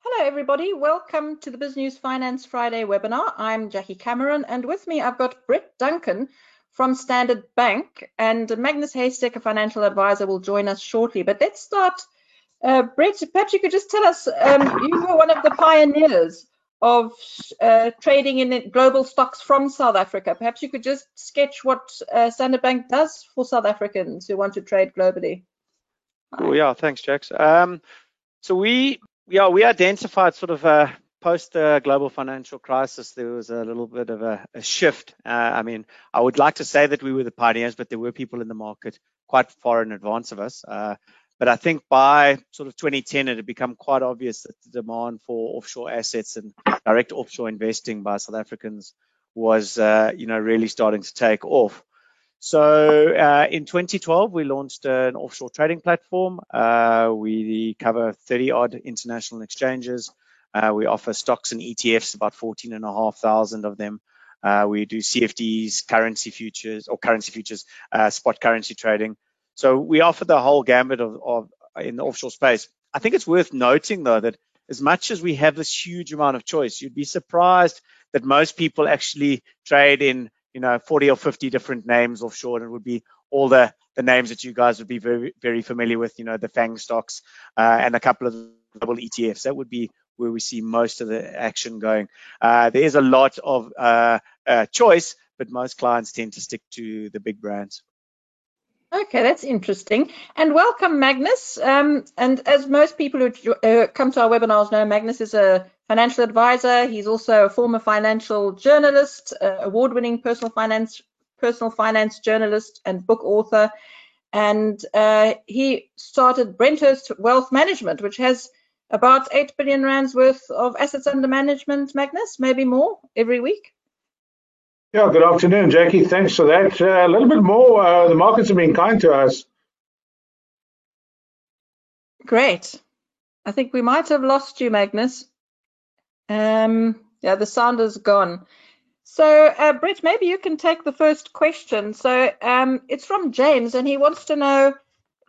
Hello, everybody. Welcome to the BizNews Finance Friday webinar. I'm Jackie Cameron, and with me I've got Brett Duncan from Standard Bank, and Magnus Heystek, a financial advisor, will join us shortly. But let's start. Uh, Brett, perhaps you could just tell us, um, you were one of the pioneers of uh, trading in global stocks from South Africa. Perhaps you could just sketch what uh, Standard Bank does for South Africans who want to trade globally. Cool. Yeah, thanks, Jax. Um, so we, yeah, we identified sort of uh, post the global financial crisis, there was a little bit of a, a shift. Uh, I mean, I would like to say that we were the pioneers, but there were people in the market quite far in advance of us. Uh, but I think by sort of 2010, it had become quite obvious that the demand for offshore assets and direct offshore investing by South Africans was, uh, you know, really starting to take off. So uh, in 2012, we launched an offshore trading platform. Uh, we cover 30 odd international exchanges. Uh, we offer stocks and ETFs, about 14,500 of them. Uh, we do CFDs, currency futures, or currency futures, uh, spot currency trading. So we offer the whole gambit of, of in the offshore space. I think it's worth noting though that as much as we have this huge amount of choice, you'd be surprised that most people actually trade in, you know, 40 or 50 different names offshore, and it would be all the the names that you guys would be very very familiar with, you know, the FANG stocks uh, and a couple of global ETFs. That would be where we see most of the action going. Uh, there is a lot of uh, uh, choice, but most clients tend to stick to the big brands. Okay, that's interesting. And welcome, Magnus. Um, and as most people who uh, come to our webinars know, Magnus is a financial advisor. He's also a former financial journalist, uh, award-winning personal finance personal finance journalist and book author. And uh, he started Brenthurst Wealth Management, which has about 8 billion rands worth of assets under management, Magnus, maybe more every week. Yeah, good afternoon, Jackie. Thanks for that. Uh, a little bit more. Uh, the markets have been kind to us. Great. I think we might have lost you, Magnus. Um, yeah, the sound is gone. So, uh, Brett, maybe you can take the first question. So, um, it's from James, and he wants to know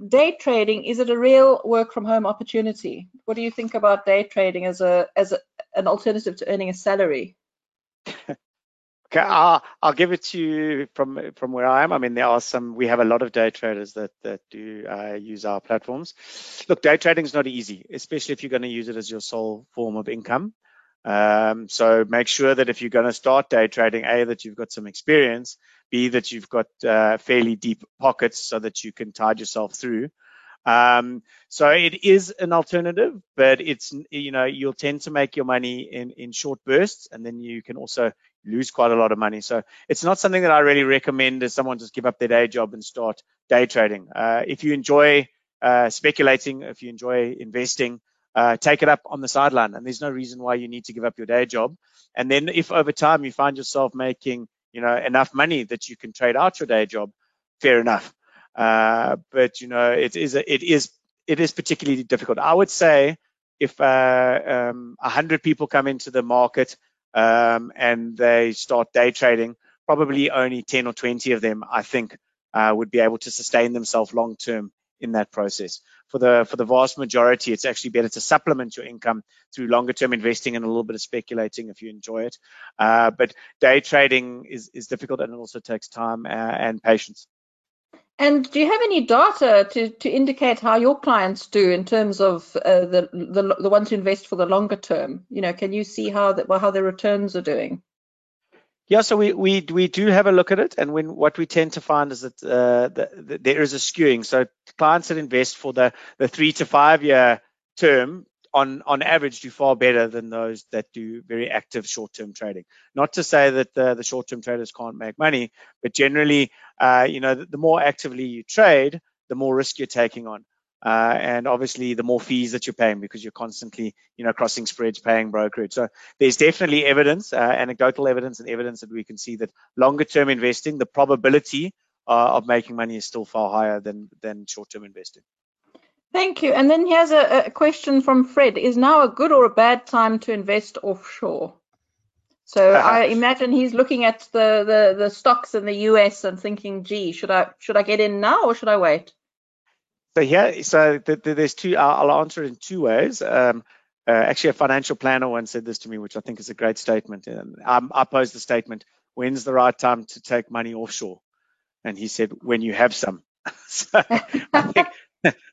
day trading is it a real work from home opportunity? What do you think about day trading as a as a, an alternative to earning a salary? Okay, I'll, I'll give it to you from from where I am. I mean, there are some. We have a lot of day traders that that do uh, use our platforms. Look, day trading is not easy, especially if you're going to use it as your sole form of income. Um, so make sure that if you're going to start day trading, a that you've got some experience, b that you've got uh, fairly deep pockets so that you can tide yourself through. Um, so it is an alternative, but it's you know you'll tend to make your money in in short bursts, and then you can also lose quite a lot of money. So it's not something that I really recommend as someone just give up their day job and start day trading. Uh, if you enjoy uh, speculating, if you enjoy investing, uh, take it up on the sideline. And there's no reason why you need to give up your day job. And then if over time you find yourself making, you know, enough money that you can trade out your day job, fair enough. Uh, but you know, it is a, it is it is particularly difficult. I would say if uh, um, 100 people come into the market um, and they start day trading, probably only 10 or 20 of them, I think, uh, would be able to sustain themselves long term in that process. For the for the vast majority, it's actually better to supplement your income through longer term investing and a little bit of speculating if you enjoy it. Uh, but day trading is is difficult and it also takes time uh, and patience. And do you have any data to, to indicate how your clients do in terms of uh, the, the the ones who invest for the longer term? You know, can you see how that well, how their returns are doing? Yeah, so we we we do have a look at it, and when what we tend to find is that uh, the, the, there is a skewing. So clients that invest for the the three to five year term on on average do far better than those that do very active short-term trading. Not to say that the, the short-term traders can't make money, but generally, uh, you know, the, the, more actively you trade, the more risk you're taking on, uh, and obviously the more fees that you're paying because you're constantly, you know, crossing spreads, paying brokerage. So there's definitely evidence, uh, anecdotal evidence, and evidence that we can see that longer-term investing, the probability uh, of making money is still far higher than than short-term investing. Thank you. And then here's a, a, question from Fred. Is now a good or a bad time to invest offshore? So I imagine he's looking at the, the, the stocks in the US and thinking, gee, should I should I get in now or should I wait? So yeah, so the, the, there's two. I'll answer it in two ways. Um, uh, actually a financial planner once said this to me, which I think is a great statement. And um, I posed the statement, when's the right time to take money offshore? And he said, when you have some. so I think,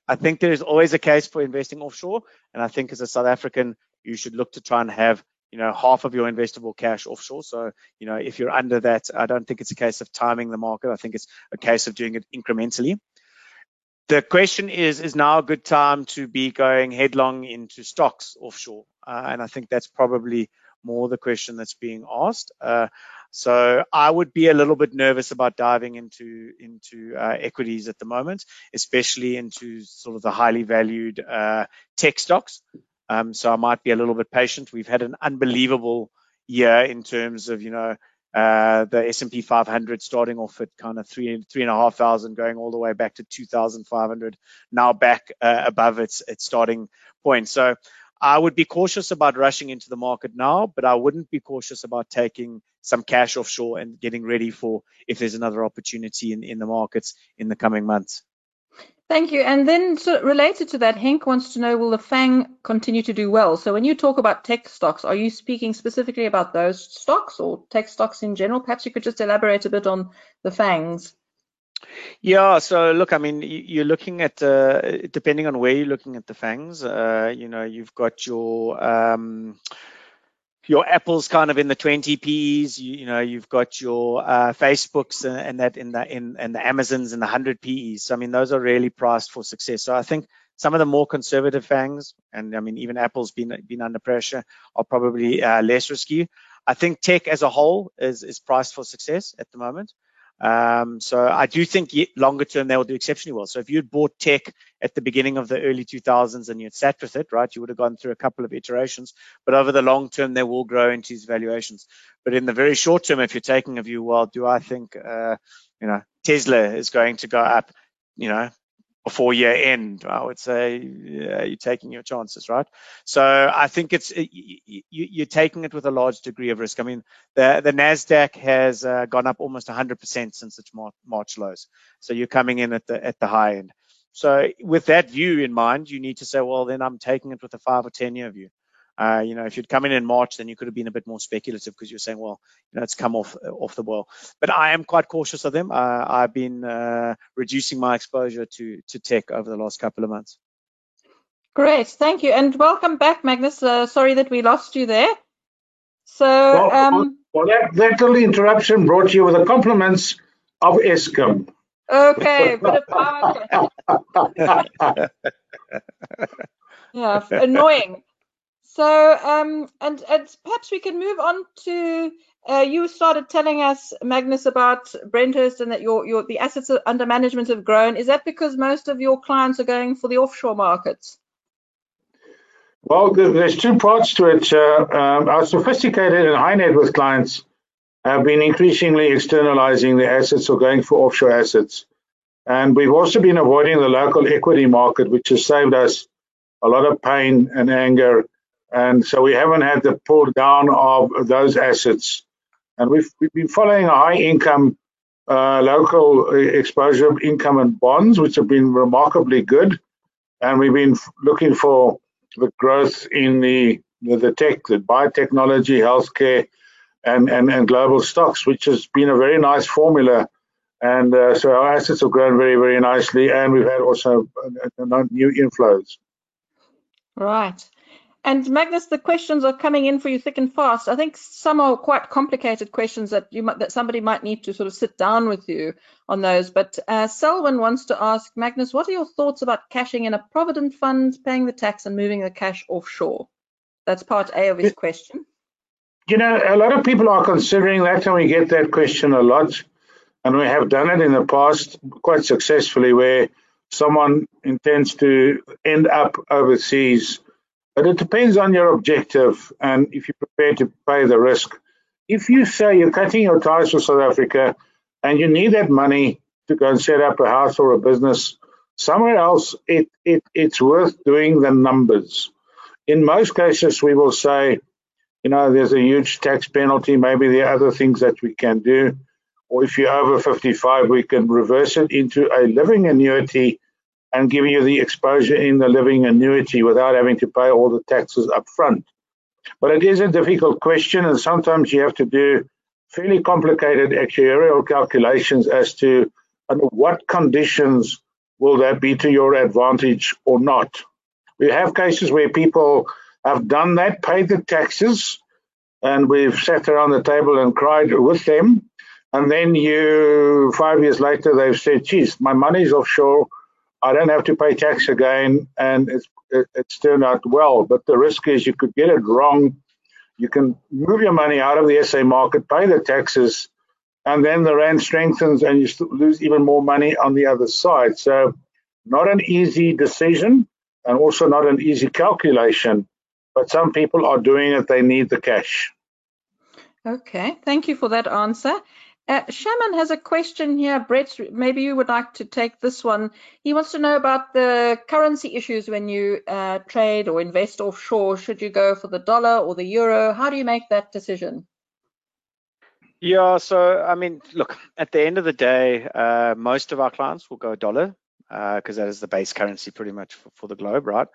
I think there's always a case for investing offshore. And I think as a South African, you should look to try and have you know half of your investable cash offshore. So you know if you're under that i don't think it's a case of timing the market. I think it's a case of doing it incrementally. The question is is now a good time to be going headlong into stocks offshore? Uh, and i think that's probably more the question that's being asked. Uh, so I would be a little bit nervous about diving into into uh, equities at the moment, especially into sort of the highly valued uh, tech stocks. Um, so I might be a little bit patient. We've had an unbelievable year in terms of you know uh, the S&P 500 starting off at kind of three three and a half thousand, going all the way back to 2,500, now back uh, above its its starting point. So I would be cautious about rushing into the market now, but I wouldn't be cautious about taking some cash offshore and getting ready for if there's another opportunity in, in the markets in the coming months. Thank you. And then so related to that, Henk wants to know, will the FANG continue to do well? So when you talk about tech stocks, are you speaking specifically about those stocks or tech stocks in general? Perhaps you could just elaborate a bit on the FANGs. Yeah, so look, I mean, you're looking at, uh, depending on where you're looking at the FANGs, uh, you know, you've got your, um, your Apple's kind of in the 20 P's. You, you know, you've got your uh, Facebooks and, and, that in the in and the Amazons in the 100 P's. So I mean, those are really priced for success. So I think some of the more conservative fangs, and I mean, even Apple's been been under pressure, are probably uh, less risky. I think tech as a whole is is priced for success at the moment. Um, so I do think longer term they will do exceptionally well. So if you'd bought tech at the beginning of the early 2000s and you'd sat with it, right, you would have gone through a couple of iterations. But over the long term, they will grow into these valuations. But in the very short term, if you're taking a view, well, do I think, uh, you know, Tesla is going to go up, you know, before year end, I would say yeah, you're taking your chances, right? So I think it's you, are taking it with a large degree of risk. I mean, the the Nasdaq has uh, gone up almost 100% since its March lows. So you're coming in at the at the high end. So with that view in mind, you need to say, well, then I'm taking it with a five or 10 year view. Uh, you know, if you'd come in in March, then you could have been a bit more speculative because you're saying, well, you know, it's come off off the boil. But I am quite cautious of them. Uh, I've been uh, reducing my exposure to to tech over the last couple of months. Great, thank you, and welcome back, Magnus. Uh, sorry that we lost you there. So, well, um, well that, that little interruption brought you with the compliments of Eskom. Okay, but yeah, annoying. So, um, and, and perhaps we can move on to uh, you started telling us, Magnus, about Brenthurst and that your, your the assets under management have grown. Is that because most of your clients are going for the offshore markets? Well, there's two parts to it. Uh, um, our sophisticated and high net worth clients have been increasingly externalizing their assets or going for offshore assets. And we've also been avoiding the local equity market, which has saved us a lot of pain and anger and so we haven't had the pull down of those assets. And we've, we've been following a high income uh, local exposure income and bonds, which have been remarkably good. And we've been looking for the growth in the the tech, the biotechnology, healthcare, and, and, and global stocks, which has been a very nice formula. And uh, so our assets have grown very, very nicely, and we've had also uh, uh, new inflows. Right. And Magnus, the questions are coming in for you thick and fast. I think some are quite complicated questions that you might, that somebody might need to sort of sit down with you on those. But uh, Selwyn wants to ask Magnus, what are your thoughts about cashing in a provident fund, paying the tax, and moving the cash offshore? That's part A of his question. You know, a lot of people are considering that, and we get that question a lot. And we have done it in the past quite successfully, where someone intends to end up overseas but it depends on your objective and if you're prepared to pay the risk. If you say you're cutting your ties with South Africa and you need that money to go and set up a house or a business somewhere else, it, it it's worth doing the numbers. In most cases, we will say, you know, there's a huge tax penalty. Maybe there are other things that we can do. Or if you're over 55, we can reverse it into a living annuity and giving you the exposure in the living annuity without having to pay all the taxes up front. But it is a difficult question, and sometimes you have to do fairly complicated actuarial calculations as to under what conditions will that be to your advantage or not. We have cases where people have done that, paid the taxes, and we've sat around the table and cried with them. And then you, five years later, they've said, geez, my money's offshore. I don't have to pay tax again. And it's, it's turned out well. But the risk is you could get it wrong. You can move your money out of the SA market, pay the taxes, and then the rand strengthens and you lose even more money on the other side. So, not an easy decision and also not an easy calculation, but some people are doing it, they need the cash. Okay, thank you for that answer. Uh, Shaman has a question here. Brett, maybe you would like to take this one. He wants to know about the currency issues when you uh, trade or invest offshore. Should you go for the dollar or the euro? How do you make that decision? Yeah, so I mean, look, at the end of the day, uh, most of our clients will go dollar because uh, that is the base currency pretty much for, for the globe, right?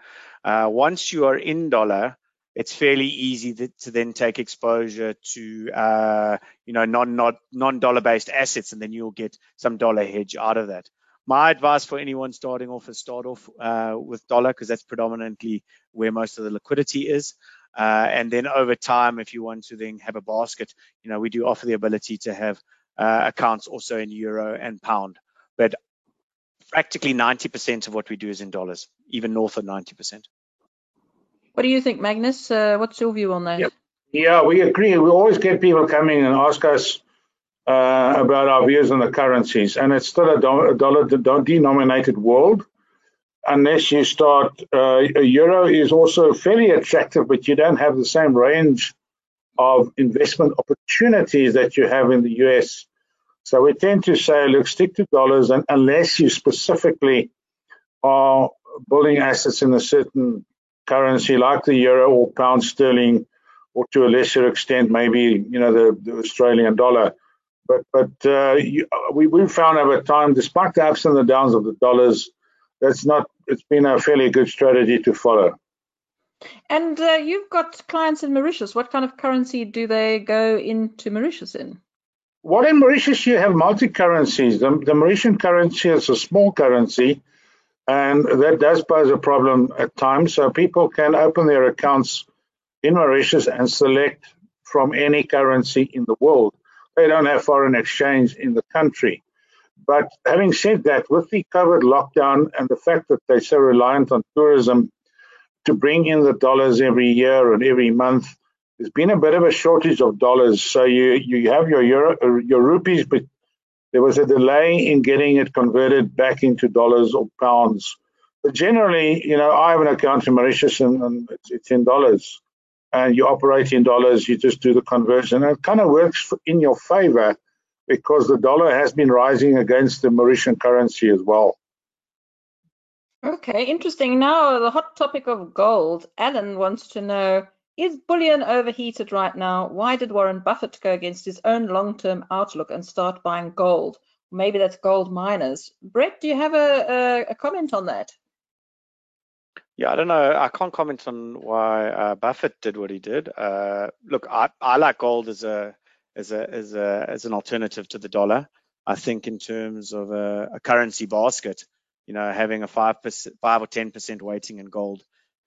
Uh, once you are in dollar, it's fairly easy to, to then take exposure to uh, you know non not non dollar based assets, and then you'll get some dollar hedge out of that. My advice for anyone starting off is start off uh, with dollar because that's predominantly where most of the liquidity is. Uh, and then over time, if you want to then have a basket, you know, we do offer the ability to have uh, accounts also in euro and pound. But practically 90% of what we do is in dollars, even north of 90%. What do you think, Magnus? Uh, what's your view on that? Yep. Yeah, we agree. We always get people coming and ask us uh, about our views on the currencies, and it's still a dollar denominated world unless you start, uh, a euro is also fairly attractive, but you don't have the same range of investment opportunities that you have in the US. So we tend to say, look, stick to dollars, and unless you specifically are building assets in a certain currency like the euro or pound sterling, or to a lesser extent, maybe you know the, the Australian dollar. But but uh, you, we we found over time, despite the ups and the downs of the dollars, that's not it's been a fairly good strategy to follow. And uh, you've got clients in Mauritius. What kind of currency do they go into Mauritius in? Well, in Mauritius, you have multi currencies. The, the Mauritian currency is a small currency, and that does pose a problem at times. So people can open their accounts in Mauritius and select from any currency in the world. They don't have foreign exchange in the country. But having said that, with the COVID lockdown and the fact that they're so reliant on tourism to bring in the dollars every year and every month, there's been a bit of a shortage of dollars. So you you have your euro, your rupees, there was a delay in getting it converted back into dollars or pounds. But generally, you know, I have an account in Mauritius and, and it's, it's, in dollars, and you operate in dollars. You just do the conversion. And it kind of works in your favor because the dollar has been rising against the Mauritian currency as well. Okay, interesting. Now, the hot topic of gold. Alan wants to know Is bullion overheated right now? Why did Warren Buffett go against his own long term outlook and start buying gold? Maybe that's gold miners. Brett, do you have a, a, a comment on that? Yeah, I don't know. I can't comment on why uh, Buffett did what he did. Uh, look, I, I like gold as a as a as a as an alternative to the dollar. I think in terms of a, a currency basket, you know, having a five percent, five or ten percent weighting in gold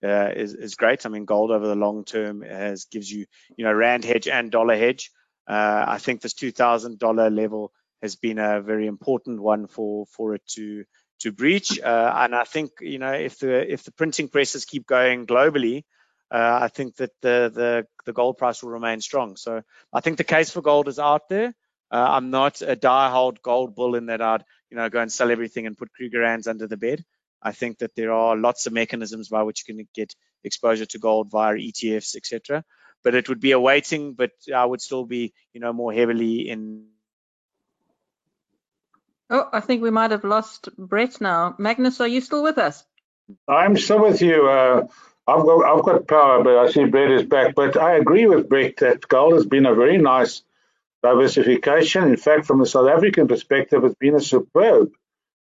uh, is is great. I mean, gold over the long term has gives you, you know, rand hedge and dollar hedge. Uh, I think this two thousand dollar level has been a very important one for for it to to breach. Uh, and I think you know if the if the printing presses keep going globally, uh, I think that the, the, the gold price will remain strong. So I think the case for gold is out there. Uh, I'm not a die-hard gold bull in that I'd you know go and sell everything and put Krugerrands under the bed. I think that there are lots of mechanisms by which you can get exposure to gold via ETFs, etc. But it would be a weighting, but I would still be you know more heavily in. Oh, I think we might have lost Brett now. Magnus, are you still with us? I'm still with you. Uh, I've got I've got power, but I see Brett is back. But I agree with Brett that gold has been a very nice diversification. In fact, from a South African perspective, it's been a superb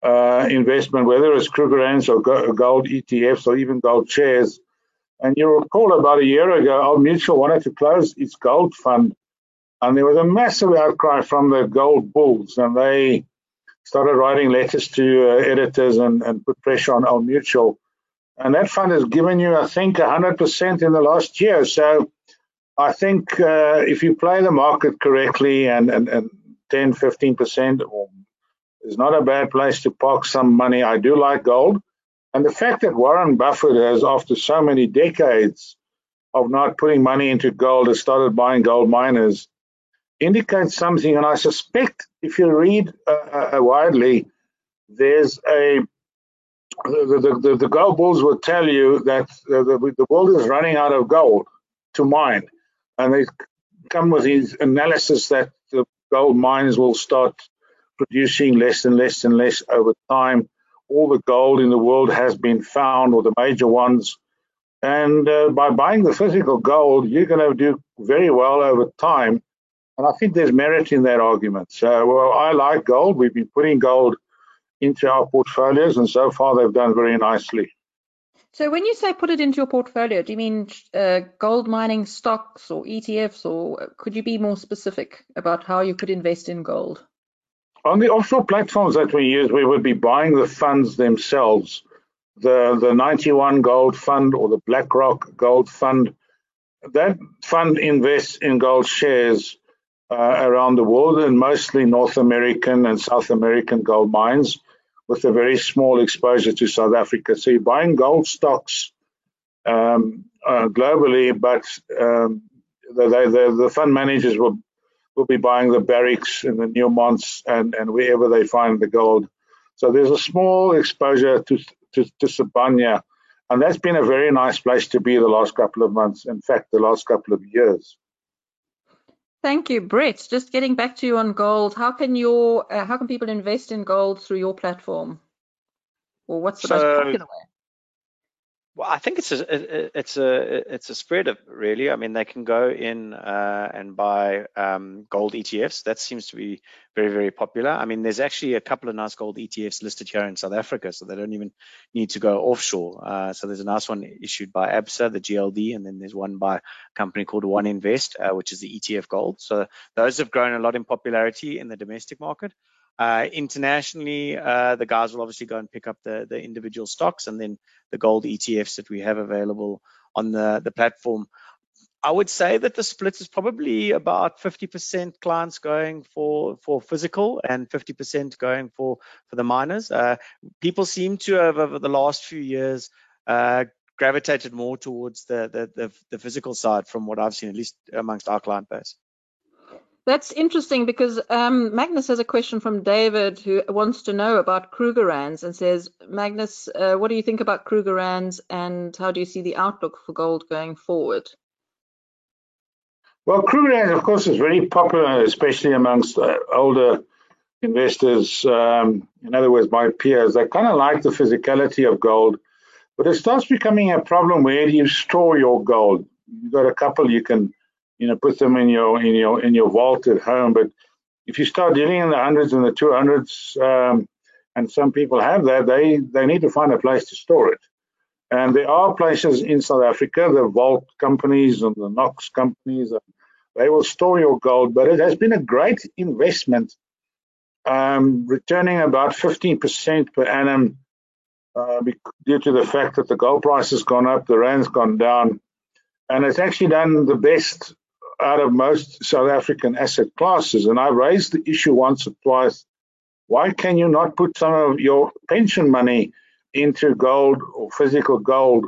uh, investment, whether it's Krugerrands or gold ETFs or even gold shares. And you recall about a year ago, Old Mutual wanted to close its gold fund, and there was a massive outcry from the gold bulls, and they started writing letters to uh, editors and, and put pressure on Old Mutual. And that fund has given you, I think, 100% in the last year. So I think uh, if you play the market correctly and, and, and 10, 15% is not a bad place to park some money. I do like gold. And the fact that Warren Buffett has, after so many decades of not putting money into gold, has started buying gold miners indicates something. And I suspect if you read uh, uh widely, there's a the, the, the, gold bulls will tell you that the, the world is running out of gold to mine. And they come with these analysis that the gold mines will start producing less and less and less over time. All the gold in the world has been found, or the major ones. And uh, by buying the physical gold, you're going to do very well over time. And I think there's merit in that argument. So, well, I like gold. We've been putting gold into our portfolios, and so far they've done very nicely. So when you say put it into your portfolio, do you mean uh, gold mining stocks or ETFs, or could you be more specific about how you could invest in gold? On the offshore platforms that we use, we would be buying the funds themselves. The the 91 Gold Fund or the BlackRock Gold Fund, that fund invests in gold shares uh, around the world and mostly North American and South American gold mines with a very small exposure to South Africa. So you're buying gold stocks um, uh, globally, but um, the, the, the, fund managers will will be buying the Barricks and the Newmonts and, and wherever they find the gold. So there's a small exposure to, to, to Sibanye, and that's been a very nice place to be the last couple of months. In fact, the last couple of years. Thank you, Brett. Just getting back to you on gold, how can your uh, how can people invest in gold through your platform, or what's the so, most popular way? Well, I think it's a it's a it's a spread of really. I mean, they can go in uh, and buy um, gold ETFs. That seems to be very very popular. I mean, there's actually a couple of nice gold ETFs listed here in South Africa, so they don't even need to go offshore. Uh, so there's a nice one issued by ABSA, the GLD, and then there's one by a company called 1nvest, uh, which is the ETF gold. So those have grown a lot in popularity in the domestic market. Uh, internationally, uh, the guys will obviously go and pick up the, the individual stocks and then the gold ETFs that we have available on the, the platform. I would say that the split is probably about 50% clients going for for physical and 50% going for for the miners. Uh, people seem to have over the last few years uh, gravitated more towards the, the, the the physical side from what I've seen, at least amongst our client base. That's interesting because um, Magnus has a question from David who wants to know about Krugerrands and says, Magnus, uh, what do you think about Krugerrands and how do you see the outlook for gold going forward? Well, Krugerrands, of course, is very popular, especially amongst uh, older investors. Um, in other words, my peers. They kind of like the physicality of gold, but it starts becoming a problem where do you store your gold? You've got a couple you can you know, put them in your in your in your vault at home. But if you start dealing in the hundreds and the two hundreds, um, and some people have that, they they need to find a place to store it. And there are places in South Africa, the vault companies and the Knox companies, they will store your gold. But it has been a great investment, um, returning about 15% per annum uh, due to the fact that the gold price has gone up, the rand's gone down, and it's actually done the best out of most South African asset classes. And I raised the issue once or twice. Why can you not put some of your pension money into gold or physical gold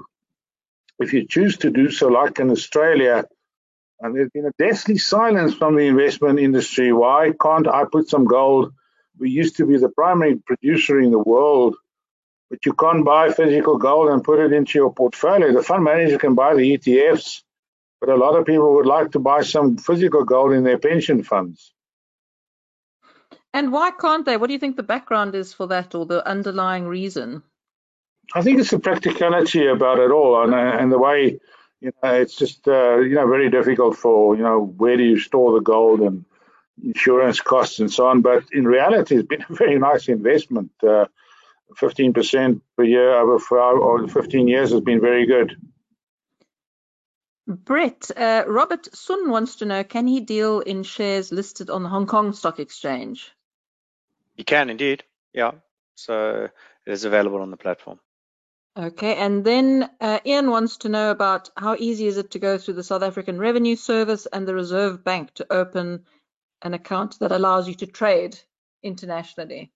if you choose to do so, like in Australia? And there's been a deathly silence from the investment industry. Why can't I put some gold? We used to be the primary producer in the world, but you can't buy physical gold and put it into your portfolio. The fund manager can buy the ETFs but a lot of people would like to buy some physical gold in their pension funds. And why can't they? What do you think the background is for that or the underlying reason? I think it's the practicality about it all and, and the way, you know, it's just, uh, you know, very difficult for, you know, where do you store the gold and insurance costs and so on. But in reality, it's been a very nice investment. Uh, 15% per year over five or 15 years has been very good. Brett, uh, Robert Sun wants to know, can he deal in shares listed on the Hong Kong Stock Exchange? You can indeed, yeah. So it is available on the platform. Okay, and then uh, Ian wants to know about how easy is it to go through the South African Revenue Service and the Reserve Bank to open an account that allows you to trade internationally?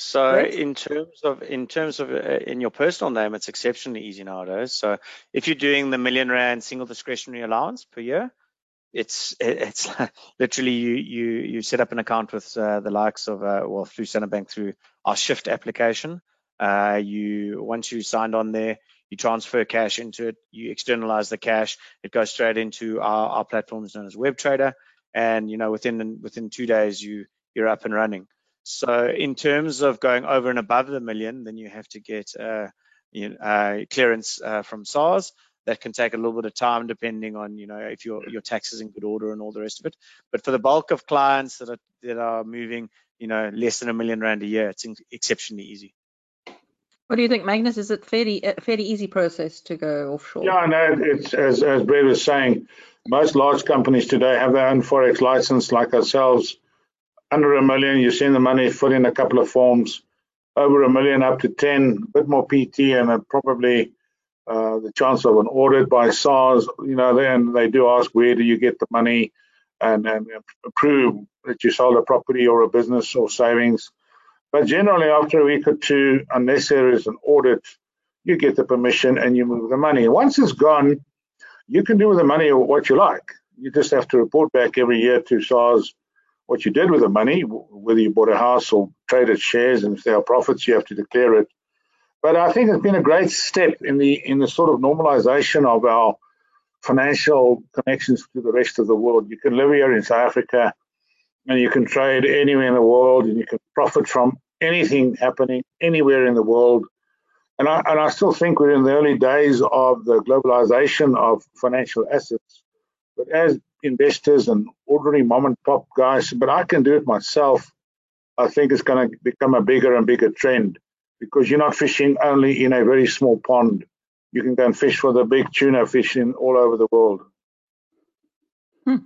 So right. in terms of in terms of uh, in your personal name, it's exceptionally easy nowadays. So if you're doing the million rand single discretionary allowance per year, it's it's literally you you you set up an account with uh, the likes of uh, well through Standard Bank through our Shyft application. Uh, you once you signed on there, you transfer cash into it, you externalize the cash, it goes straight into our, our platforms known as WebTrader, and you know within within two days you you're up and running. So in terms of going over and above the million, then you have to get uh, you know, uh, clearance uh, from SARS. That can take a little bit of time depending on you know if your your tax is in good order and all the rest of it. But for the bulk of clients that are that are moving you know less than a million rand a year, it's exceptionally easy. What do you think, Magnus? Is it fairly a fairly easy process to go offshore? Yeah, no, it's as as Brett was saying, most large companies today have their own forex license, like ourselves under a million, you send the money, fill in a couple of forms. Over a million, up to 10, a bit more PT, and probably uh, the chance of an audit by SARS. You know, then they do ask where do you get the money and, and prove that you sold a property or a business or savings. But generally, after a week or two, unless there is an audit, you get the permission and you move the money. Once it's gone, you can do with the money what you like. You just have to report back every year to SARS what you did with the money, whether you bought a house or traded shares, and if there are profits, you have to declare it. But I think it's been a great step in the in the sort of normalization of our financial connections to the rest of the world. You can live here in South Africa, and you can trade anywhere in the world, and you can profit from anything happening anywhere in the world. And I, and I still think we're in the early days of the globalization of financial assets. But as investors and ordinary mom and pop guys, but I can do it myself. I think it's going to become a bigger and bigger trend because you're not fishing only in a very small pond. You can go and fish for the big tuna fishing all over the world. Hmm.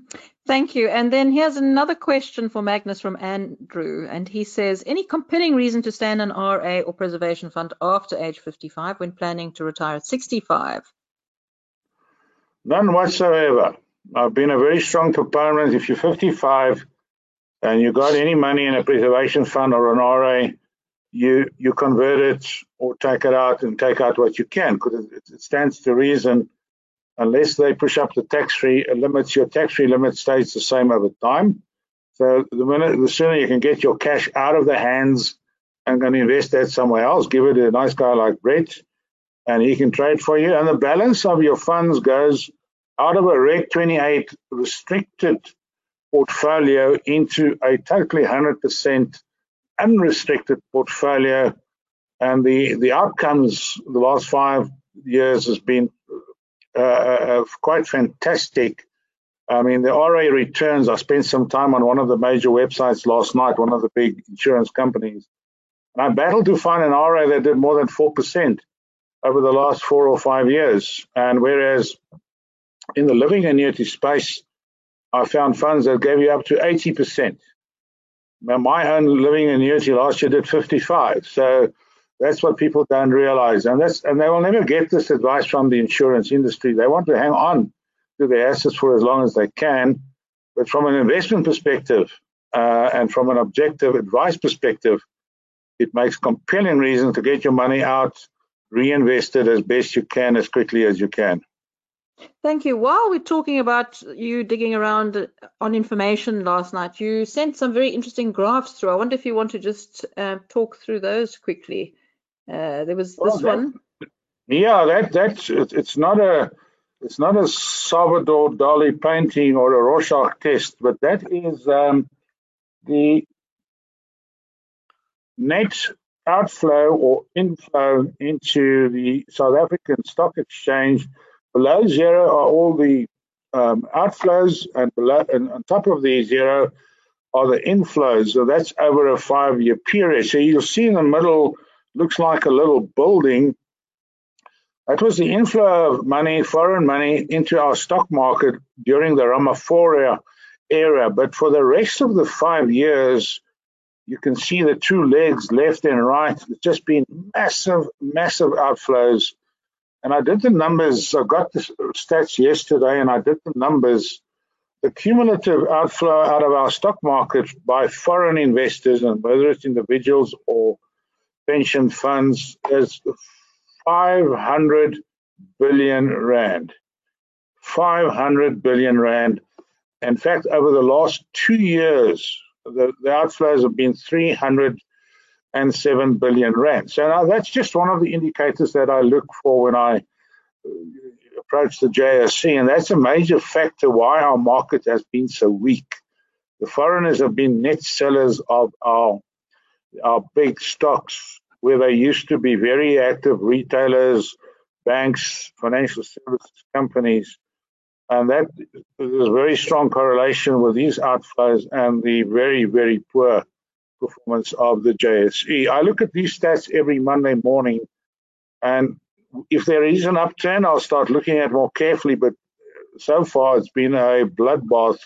Thank you. And then here's another question for Magnus from Andrew. And he says, any compelling reason to stay in an RA or preservation fund after age 55 when planning to retire at 65? None whatsoever. I've been a very strong proponent. If you're 55 and you got any money in a preservation fund or an RA, you you convert it or take it out and take out what you can because it, it, stands to reason. Unless they push up the tax-free limits, your tax-free limit stays the same over time. So the minute, the sooner you can get your cash out of the hands and to invest that somewhere else, give it to a nice guy like Brett, and he can trade for you. And the balance of your funds goes out of a Reg 28 restricted portfolio into a totally 100% unrestricted portfolio. And the, the outcomes the last five years has been uh, uh, quite fantastic. I mean, the RA returns, I spent some time on one of the major websites last night, one of the big insurance companies. And I battled to find an RA that did more than 4% over the last four or five years. And whereas in the living annuity space, I found funds that gave you up to 80%. Now, my own living annuity last year did 55. So that's what people don't realize. And that's and they will never get this advice from the insurance industry. They want to hang on to their assets for as long as they can. But from an investment perspective uh, and from an objective advice perspective, it makes compelling reason to get your money out, reinvest it as best you can, as quickly as you can. Thank you. While we're talking about you digging around on information last night, you sent some very interesting graphs through. I wonder if you want to just uh, talk through those quickly. Uh, there was this that, one. Yeah, that that's it's not a it's not a Salvador Dali painting or a Rorschach test, but that is um, the net outflow or inflow into the South African Stock Exchange Below zero are all the um, outflows, and below and on top of the zero are the inflows. So that's over a five-year period. So you'll see in the middle, looks like a little building. That was the inflow of money, foreign money, into our stock market during the Ramaphosa era. But for the rest of the five years, you can see the two legs left and right. It's just been massive, massive outflows. And I did the numbers. I got the stats yesterday and I did the numbers. The cumulative outflow out of our stock market by foreign investors, and whether it's individuals or pension funds, is 500 billion rand. 500 billion rand. In fact, over the last two years, the, the outflows have been 307 billion rand. So now that's just one of the indicators that I look for when I uh, approach the JSE, and that's a major factor why our market has been so weak. The foreigners have been net sellers of our our big stocks, where they used to be very active retailers, banks, financial services companies and that there's a very strong correlation with these outflows and the very, very poor performance of the JSE. I look at these stats every Monday morning, and if there is an upturn, I'll start looking at more carefully. But so far, it's been a bloodbath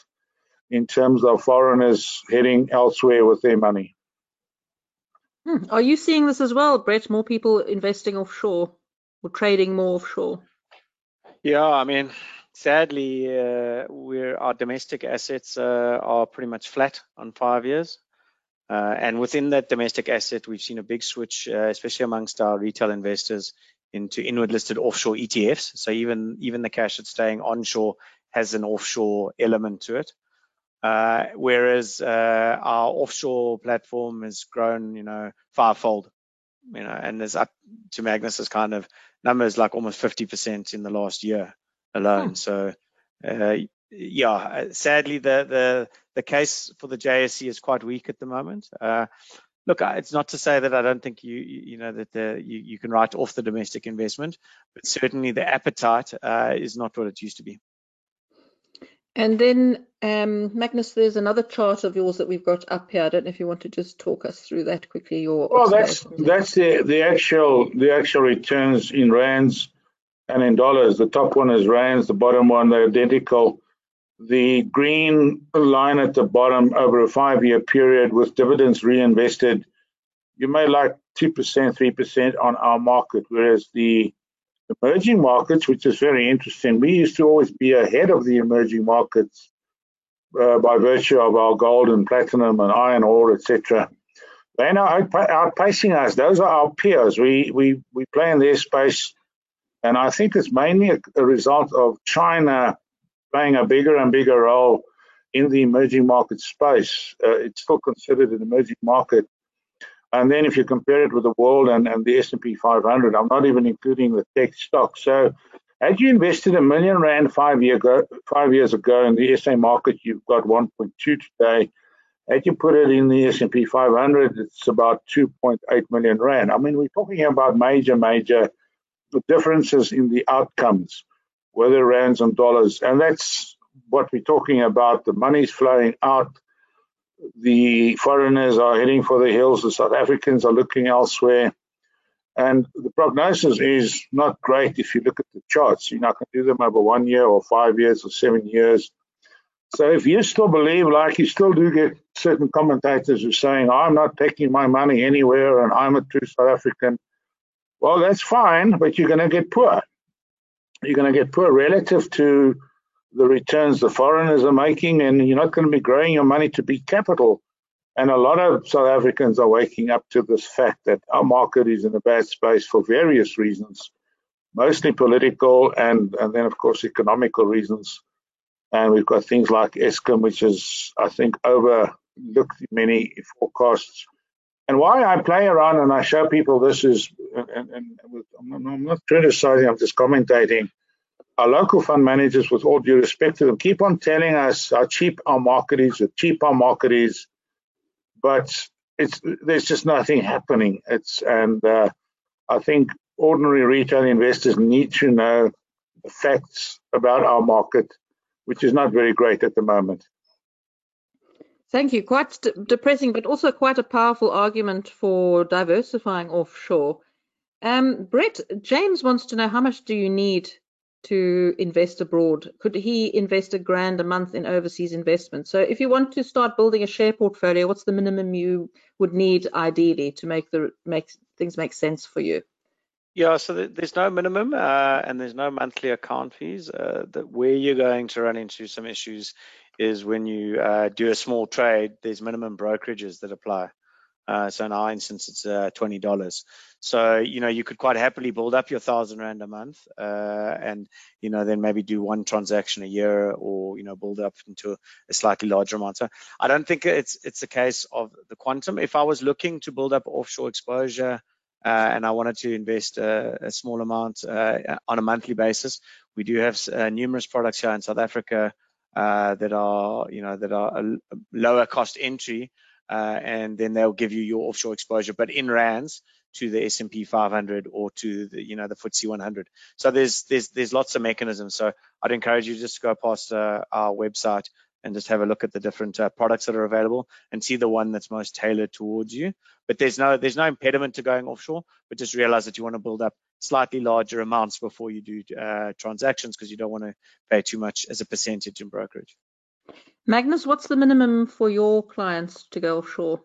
in terms of foreigners heading elsewhere with their money. Hmm. Are you seeing this as well, Brett? More people investing offshore or trading more offshore? Yeah, I mean, sadly, uh, our domestic assets uh, are pretty much flat on five years. Uh, and within that domestic asset, we've seen a big switch, uh, especially amongst our retail investors, into inward listed offshore ETFs. So even even the cash that's staying onshore has an offshore element to it. Uh, whereas uh, our offshore platform has grown, you know, fivefold, you know, and there's up to Magnus's kind of numbers like almost 50% in the last year alone. Hmm. So, uh, yeah, sadly, the the the case for the JSE is quite weak at the moment. Uh, look, it's not to say that I don't think you you know that the, you you can write off the domestic investment, but certainly the appetite uh, is not what it used to be. And then, um, Magnus, there's another chart of yours that we've got up here. I don't know if you want to just talk us through that quickly. Your well, that's that's the the actual the actual returns in rands and in dollars. The top one is rands, the bottom one they're identical. The green line at the bottom over a five-year period with dividends reinvested, you may like 2%, 3% on our market, whereas the emerging markets, which is very interesting, we used to always be ahead of the emerging markets uh, by virtue of our gold and platinum and iron ore, etc. They're now outpacing us. Those are our peers. We we we play in their space and I think it's mainly a, a result of China playing a bigger and bigger role in the emerging market space. Uh, it's still considered an emerging market. And then if you compare it with the world and, and the S&P 500, I'm not even including the tech stocks. So had you invested a million rand five, year ago, five years ago in the SA market, you've got 1.2 today. Had you put it in the S&P 500, it's about 2.8 million rand. I mean, we're talking about major, major differences in the outcomes, whether rands and dollars. And that's what we're talking about. The money's flowing out. The foreigners are heading for the hills. The South Africans are looking elsewhere. And the prognosis is not great if you look at the charts. You're not going to do them over one year or five years or seven years. So if you still believe, like you still do get certain commentators who are saying, I'm not taking my money anywhere and I'm a true South African, well, that's fine, but you're going to get poor. You're going to get poor relative to the returns the foreigners are making, and you're not going to be growing your money to be capital. And a lot of South Africans are waking up to this fact that our market is in a bad space for various reasons, mostly political and, and then, of course, economical reasons. And we've got things like Eskom, which is, I think, overlooked many forecasts and why I play around and I show people this is, and, and I'm not criticizing, I'm just commentating. Our local fund managers, with all due respect to them, keep on telling us how cheap our market is, how cheap our market is, but it's there's just nothing happening. It's and uh, I think ordinary retail investors need to know the facts about our market, which is not very great at the moment. Thank you. Quite depressing, but also quite a powerful argument for diversifying offshore. Um, Brett, James wants to know how much do you need to invest abroad? Could he invest a grand a month in overseas investment? So if you want to start building a share portfolio, what's the minimum you would need ideally to make the make things make sense for you? Yeah, so there's no minimum uh, and there's no monthly account fees. Uh, that where you're going to run into some issues is when you uh, do a small trade, there's minimum brokerages that apply. Uh, so in our instance, it's uh, $20. So, you know, you could quite happily build up your thousand Rand a month uh, and, you know, then maybe do one transaction a year or, you know, build up into a slightly larger amount. So I don't think it's, it's a case of the quantum. If I was looking to build up offshore exposure, and I wanted to invest a, a small amount uh, on a monthly basis. We do have uh, numerous products here in South Africa that are, you know, that are a lower cost entry uh, and then they'll give you your offshore exposure, but in rands to the S&P 500 or to the you know the FTSE 100. So there's there's there's lots of mechanisms. So I'd encourage you just to go past uh, our website and just have a look at the different uh, products that are available and see the one that's most tailored towards you. But there's no there's no impediment to going offshore, but just realize that you want to build up slightly larger amounts before you do uh, transactions because you don't want to pay too much as a percentage in brokerage. Magnus, what's the minimum for your clients to go offshore?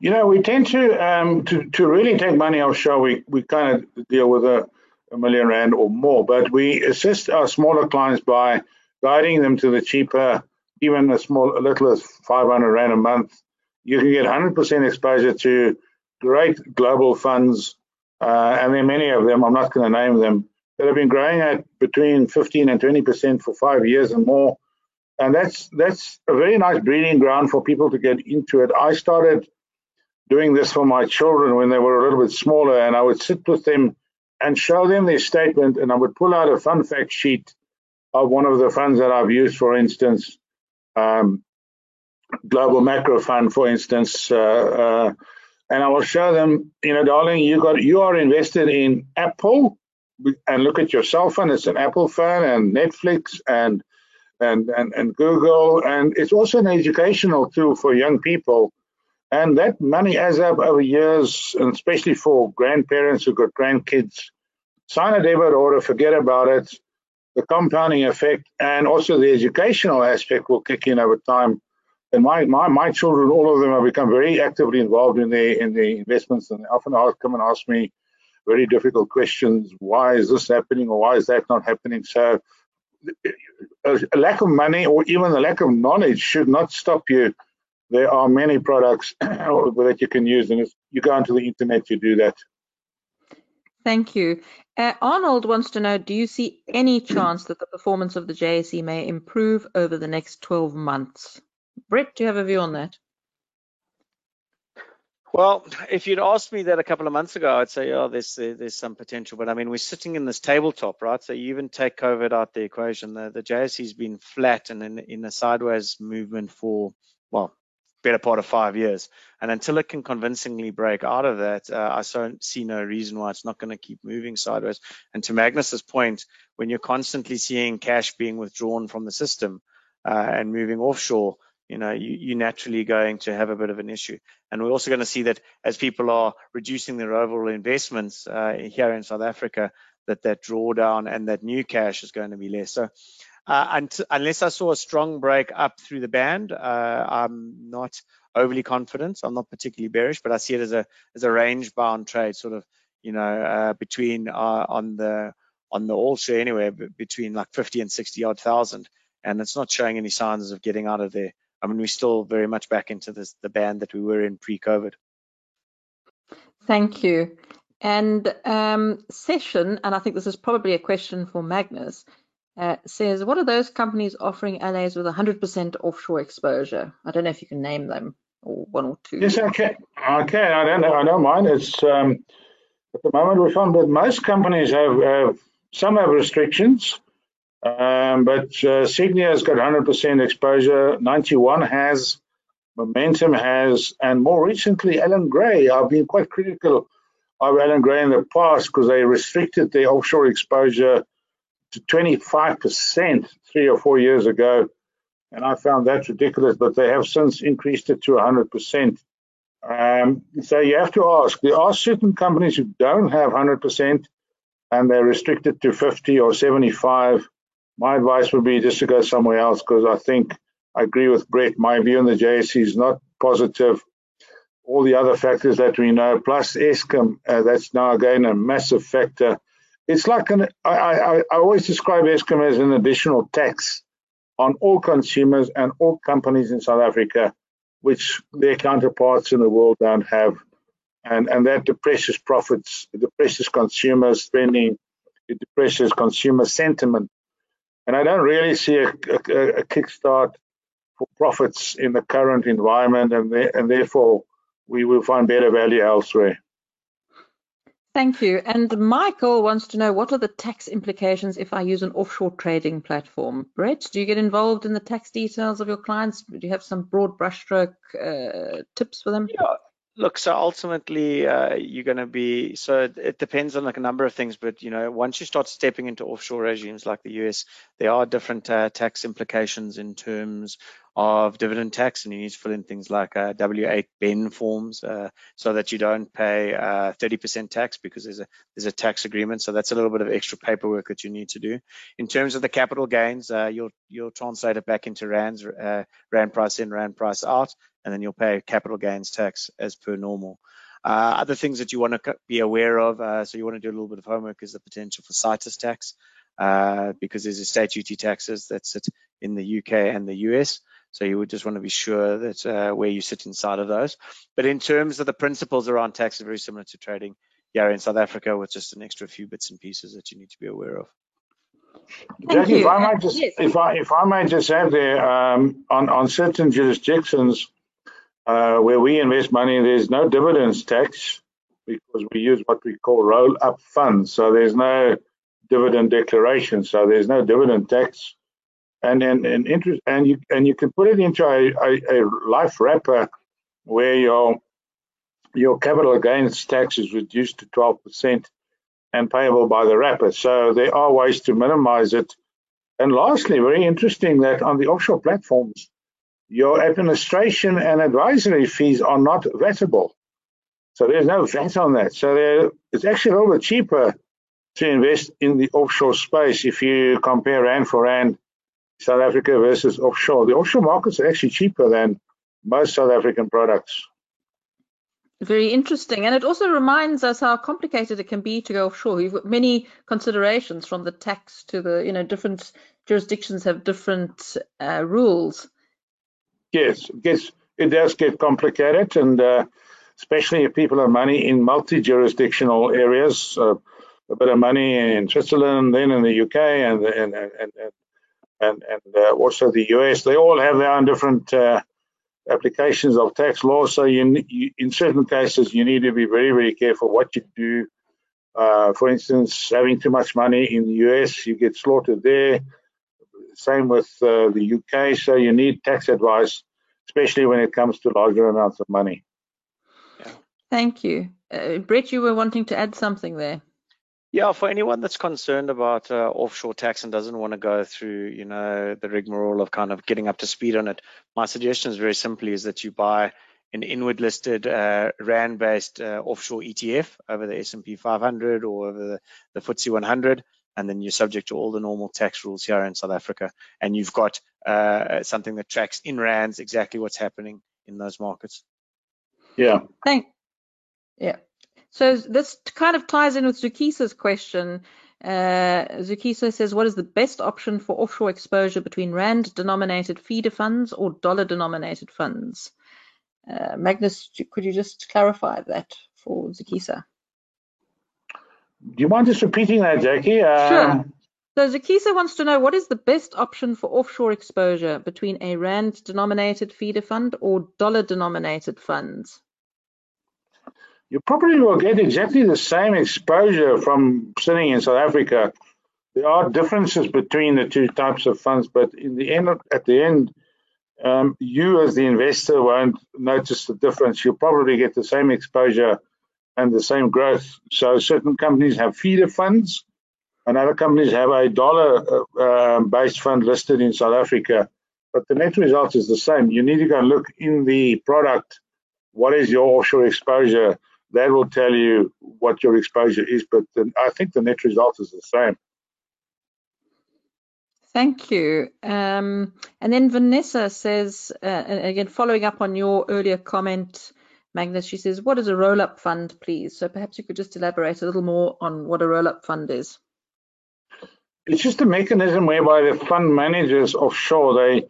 You know, we tend to um, to to really take money offshore. We we kind of deal with a, a million rand or more, but we assist our smaller clients by guiding them to the cheaper, even a small, a little as 500 rand a month. You can get 100% exposure to great global funds, uh, and there are many of them. I'm not going to name them that have been growing at between 15 and 20% for five years and more and that's that's a very nice breeding ground for people to get into it. I started doing this for my children when they were a little bit smaller, and I would sit with them and show them their statement, and I would pull out a fun fact sheet of one of the funds that I've used, for instance, um, Global Macro Fund, for instance, uh, uh, and I will show them, you know, darling, you got you are invested in Apple, and look at your cell phone; it's an Apple phone, and Netflix, and and, and, and Google. And it's also an educational tool for young people. And that money adds up over years, and especially for grandparents who've got grandkids. Sign a debit order, forget about it. The compounding effect and also the educational aspect will kick in over time. And my, my, my children, all of them have become very actively involved in the in the investments and they often ask, come and ask me very difficult questions. Why is this happening or why is that not happening? So uh, a lack of money or even a lack of knowledge should not stop you. There are many products that you can use, and if you go onto the internet, you do that. Thank you. Uh, Arnold wants to know, do you see any chance that the performance of the JSE may improve over the next 12 months? Brett, do you have a view on that? Well, if you'd asked me that a couple of months ago, I'd say, oh, there's there's some potential. But I mean, we're sitting in this tabletop, right? So you even take COVID out the equation. The, the JSE's been flat and in, in a sideways movement for, well, better part of five years. And until it can convincingly break out of that, uh, I so, see no reason why it's not going to keep moving sideways. And to Magnus's point, when you're constantly seeing cash being withdrawn from the system uh, and moving offshore, you know, you, you're naturally going to have a bit of an issue. And we're also going to see that as people are reducing their overall investments uh, here in South Africa, that that drawdown and that new cash is going to be less. So uh, unless I saw a strong break up through the band, uh, I'm not overly confident. I'm not particularly bearish, but I see it as a as a range bound trade, sort of, you know, uh, between on the on the all share anywhere between like 50 and 60 odd thousand, and it's not showing any signs of getting out of there. I mean, we're still very much back into this, the band that we were in pre-COVID. Thank you. And um, Session, and I think this is probably a question for Magnus, uh, says, what are those companies offering LAs with 100% offshore exposure? I don't know if you can name them, or one or two. Yes, I can. I. I don't know. I know mine. It's um, at the moment we found that most companies have, have some have restrictions. Um, but uh, Sygnia has got 100% exposure. Ninety One has, Momentum has, and more recently, Allan Gray. I've been quite critical of Allan Gray in the past because they restricted their offshore exposure to 25% three or four years ago. and I found that ridiculous. But they have since increased it to 100%. Um, so you have to ask. There are certain companies who don't have 100%, and they're restricted to 50 or 75. My advice would be just to go somewhere else because I think I agree with Brett. My view on the JSE is not positive. All the other factors that we know, plus Eskom, uh, that's now again a massive factor. It's like an, I, I, I always describe Eskom as an additional tax on all consumers and all companies in South Africa, which their counterparts in the world don't have. And, and that depresses profits, it depresses consumer spending, it depresses consumer sentiment. And I don't really see a, a, a kickstart for profits in the current environment, and, and therefore we will find better value elsewhere. Thank you. And Michael wants to know what are the tax implications if I use an offshore trading platform? Brett, do you get involved in the tax details of your clients? Do you have some broad brushstroke uh, tips for them? Yeah. Look, so ultimately, uh, you're going to be so it depends on like a number of things, but you know, once you start stepping into offshore regimes like the US, there are different uh, tax implications in terms of dividend tax, and you need to fill in things like uh, W8 BEN forms uh, so that you don't pay 30% uh, tax because there's a there's a tax agreement. So that's a little bit of extra paperwork that you need to do. In terms of the capital gains, uh, you'll you'll translate it back into rands, rand price in, rand price out, and then you'll pay capital gains tax as per normal. Uh, other things that you want to be aware of, uh, so you want to do a little bit of homework, is the potential for situs tax, uh, because there's estate duty taxes that sit in the UK and the US. So you would just want to be sure that uh, where you sit inside of those. But in terms of the principles around tax, are very similar to trading here in South Africa with just an extra few bits and pieces that you need to be aware of. Jackie, if I might just yes. if I if I might just add there um, on on certain jurisdictions uh, where we invest money, there's no dividends tax because we use what we call roll up funds. So there's no dividend declaration. So there's no dividend tax and and and interest and you and you can put it into a, a, a life wrapper where your your capital gains tax is reduced to 12% and payable by the wrapper. So there are ways to minimize it. And lastly, very interesting that on the offshore platforms, your administration and advisory fees are not VATable. So there's no VAT on that. So it's actually a little bit cheaper to invest in the offshore space if you compare Rand for Rand South Africa versus offshore. The offshore markets are actually cheaper than most South African products. Very interesting. And it also reminds us how complicated it can be to go offshore. You've got many considerations from the tax to the, you know, different jurisdictions have different uh, rules. Yes, yes, it does get complicated. And uh, especially if people have money in multi-jurisdictional areas, uh, a bit of money in Switzerland, then in the UK, and, and, and, and and, and uh, also the US. They all have their own different uh, applications of tax law. So you, you, in certain cases, you need to be very, very careful what you do. Uh, for instance, having too much money in the US, you get slaughtered there. Same with uh, the UK. So you need tax advice, especially when it comes to larger amounts of money. Thank you. Uh, Brett, you were wanting to add something there. Yeah, for anyone that's concerned about uh, offshore tax and doesn't want to go through, you know, the rigmarole of kind of getting up to speed on it, my suggestion is very simply is that you buy an inward listed uh, rand based uh, offshore ETF over the S&P 500 or over the, the FTSE 100 and then you're subject to all the normal tax rules here in South Africa and you've got uh, something that tracks in rands exactly what's happening in those markets. Yeah. Thank. Yeah. So this kind of ties in with Zukisa's question. Uh, Zukisa says, what is the best option for offshore exposure between rand-denominated feeder funds or dollar-denominated funds? Uh, Magnus, could you just clarify that for Zukisa? Do you mind just repeating that, Jackie? Um, sure. So Zukisa wants to know what is the best option for offshore exposure between a rand-denominated feeder fund or dollar-denominated funds? you probably will get exactly the same exposure from sitting in South Africa. There are differences between the two types of funds, but in the end, at the end, um, you as the investor won't notice the difference. You'll probably get the same exposure and the same growth. So certain companies have feeder funds, and other companies have a dollar-based uh, um, fund listed in South Africa. but the net result is the same. You need to go and look in the product, what is your offshore exposure? That will tell you what your exposure is, but the, I think the net result is the same. Thank you. Um, and then Vanessa says, uh, again, following up on your earlier comment, Magnus, she says, what is a roll-up fund, please? So perhaps you could just elaborate a little more on what a roll-up fund is. It's just a mechanism whereby the fund managers offshore, they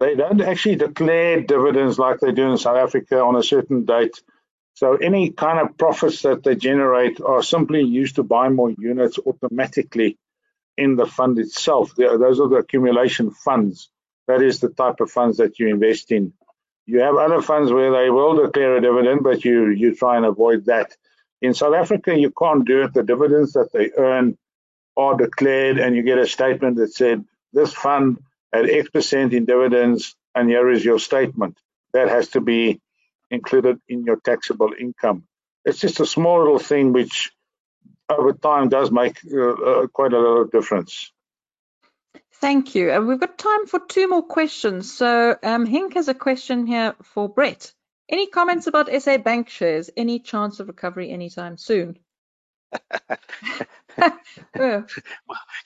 they don't actually declare dividends like they do in South Africa on a certain date. So any kind of profits that they generate are simply used to buy more units automatically in the fund itself. Those are the accumulation funds. That is the type of funds that you invest in. You have other funds where they will declare a dividend, but you you try and avoid that. In South Africa, you can't do it. The dividends that they earn are declared, and you get a statement that said this fund had X percent in dividends, and here is your statement. That has to be included in your taxable income. It's just a small little thing which over time does make uh, uh, quite a lot of difference. Thank you. And we've got time for two more questions. So um, Hink has a question here for Brett. Any comments about SA Bank shares? Any chance of recovery anytime soon? well,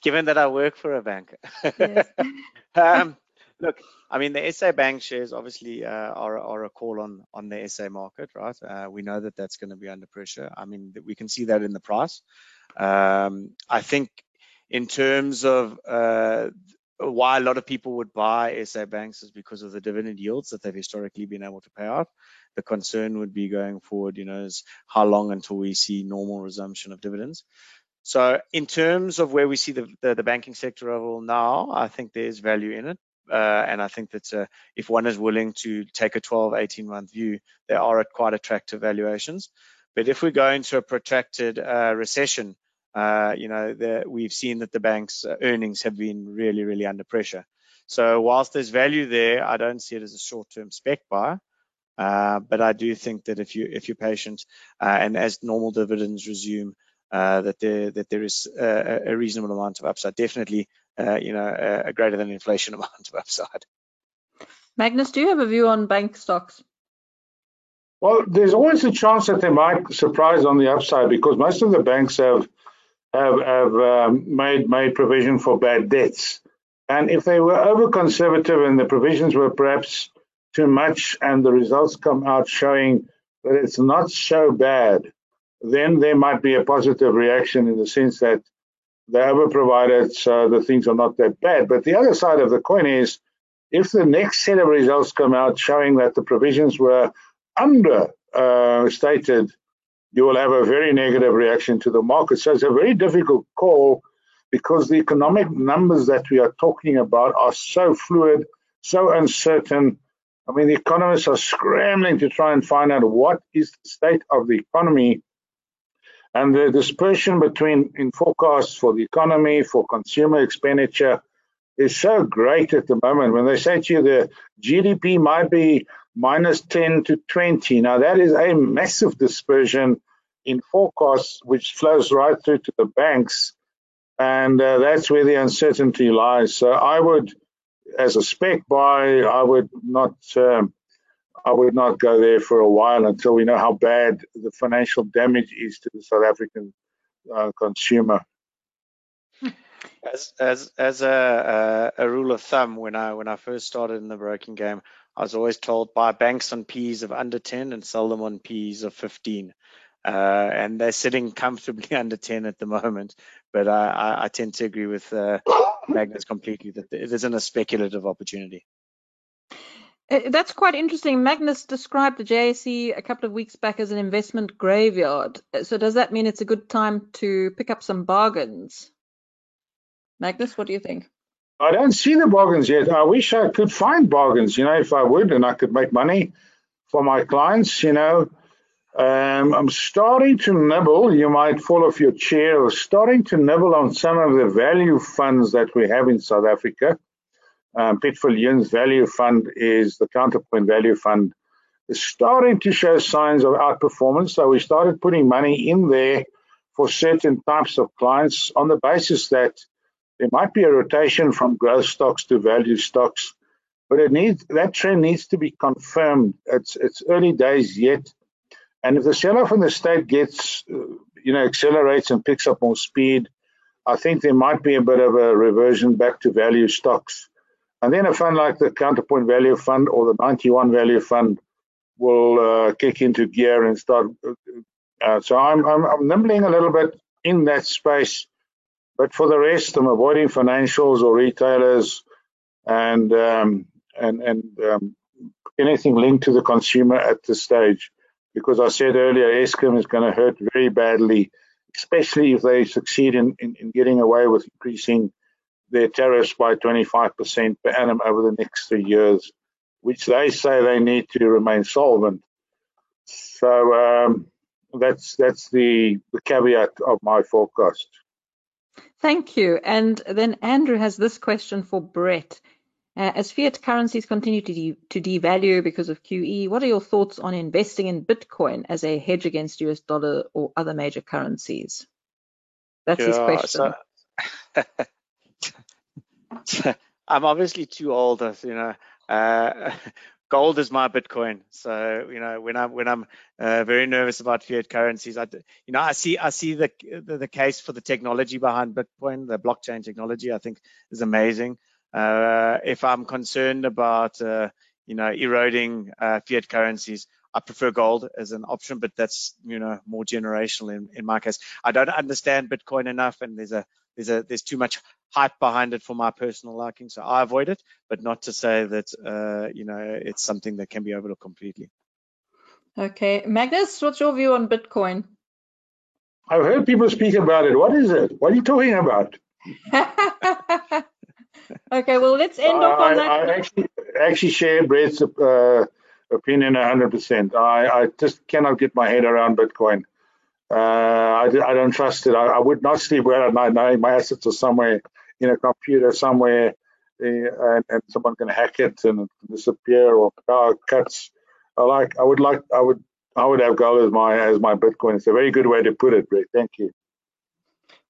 Given that I work for a bank. Yes. um, look, I mean, the SA Bank shares obviously uh, are, are, a call on on the SA market, right? Uh, we know that that's going to be under pressure. I mean, we can see that in the price. Um, I think in terms of uh, why a lot of people would buy SA banks is because of the dividend yields that they've historically been able to pay out. The concern would be going forward, you know, is how long until we see normal resumption of dividends. So in terms of where we see the, the, the banking sector overall now, I think there's value in it. Uh, and I think that uh, if one is willing to take a 12, 18 month view, they are at quite attractive valuations. But if we go into a protracted uh, recession, uh, you know, the, we've seen that the bank's earnings have been really, really under pressure. So whilst there's value there, I don't see it as a short-term spec buy. Uh, but I do think that if you if you're patient uh, and as normal dividends resume, uh, that there that there is a, a, reasonable amount of upside. Definitely, uh, you know, a, a, greater than inflation amount of upside. Magnus, do you have a view on bank stocks? Well, there's always a chance that they might surprise on the upside because most of the banks have have, have um, made made provision for bad debts, and if they were over conservative and the provisions were perhaps too much, and the results come out showing that it's not so bad, then there might be a positive reaction in the sense that they over provided so the things are not that bad. But the other side of the coin is if the next set of results come out showing that the provisions were understated, uh, you will have a very negative reaction to the market. So it's a very difficult call because the economic numbers that we are talking about are so fluid, so uncertain. I mean, the economists are scrambling to try and find out what is the state of the economy and the dispersion between in forecasts for the economy, for consumer expenditure is so great at the moment. When they say to you the GDP might be minus 10 to 20, now that is a massive dispersion in forecasts, which flows right through to the banks. And uh, that's where the uncertainty lies. So I would, as a spec buy, I would not um, I would not go there for a while until we know how bad the financial damage is to the South African uh, consumer. As as as a, a, a rule of thumb, when I when I first started in the broking game, I was always told buy banks on P's of under 10 and sell them on P's of 15. Uh, and they're sitting comfortably under 10 at the moment. But I, I, I tend to agree with uh, Magnus completely that it isn't a speculative opportunity. Uh, that's quite interesting. Magnus described the JSE a couple of weeks back as an investment graveyard. Uh, so does that mean it's a good time to pick up some bargains? Magnus, what do you think? I don't see the bargains yet. I wish I could find bargains, you know, if I would and I could make money for my clients, you know. Um, I'm starting to nibble, you might fall off your chair, I'm starting to nibble on some of the value funds that we have in South Africa um, Pitfall value fund is the counterpoint value fund is starting to show signs of outperformance. So we started putting money in there for certain types of clients on the basis that there might be a rotation from growth stocks to value stocks. but it needs that trend needs to be confirmed. It's it's early days yet, and if the sell-off in the state gets, uh, you know, accelerates and picks up more speed, I think there might be a bit of a reversion back to value stocks. And then a fund like the Counterpoint Value Fund or the Ninety One Value Fund will uh, kick into gear and start. Uh, uh, so I'm, I'm, I'm nibbling a little bit in that space, but for the rest, I'm avoiding financials or retailers and um, and and um, anything linked to the consumer at this stage, because I said earlier, Eskom is going to hurt very badly, especially if they succeed in, in, in getting away with increasing their tariffs by 25% per annum over the next three years, which they say they need to remain solvent. So um, that's that's the, the caveat of my forecast. Thank you. And then Andrew has this question for Brett. Uh, as fiat currencies continue to, de to devalue because of QE, what are your thoughts on investing in Bitcoin as a hedge against US dollar or other major currencies? That's yeah, his question. So I'm obviously too old, as you know. Uh, gold is my Bitcoin. So you know, when I'm when I'm uh, very nervous about fiat currencies, I you know I see I see the, the, the case for the technology behind Bitcoin, the blockchain technology. I think is amazing. Uh, if I'm concerned about uh, you know eroding uh, fiat currencies, I prefer gold as an option, but that's you know more generational in, in my case. I don't understand Bitcoin enough, and there's a there's a there's too much hype behind it for my personal liking, so I avoid it. But not to say that uh, you know it's something that can be overlooked completely. Okay, Magnus, what's your view on Bitcoin? I've heard people speak about it. What is it? What are you talking about? okay, well let's end off on I, that. I actually actually share Brett's uh, opinion 100%. I, I just cannot get my head around Bitcoin. Uh, I, I don't trust it. I, I, would not sleep well at night knowing my assets are somewhere in a computer somewhere uh, and, and someone can hack it and disappear or cuts. I like. I would like. I would. I would have gold as my as my Bitcoin. It's a very good way to put it, Brett. Thank you.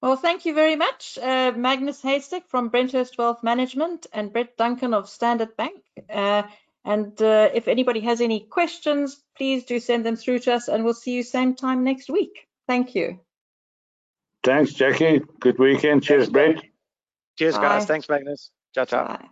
Well, thank you very much, uh, Magnus Heystek from Brenthurst Wealth Management and Brett Duncan of Standard Bank. Uh, and uh, if anybody has any questions, please do send them through to us and we'll see you same time next week. Thank you. Thanks, Jackie. Good weekend. Cheers, Brett. Cheers, Bye. guys. Thanks, Magnus. Ciao, ciao. Bye.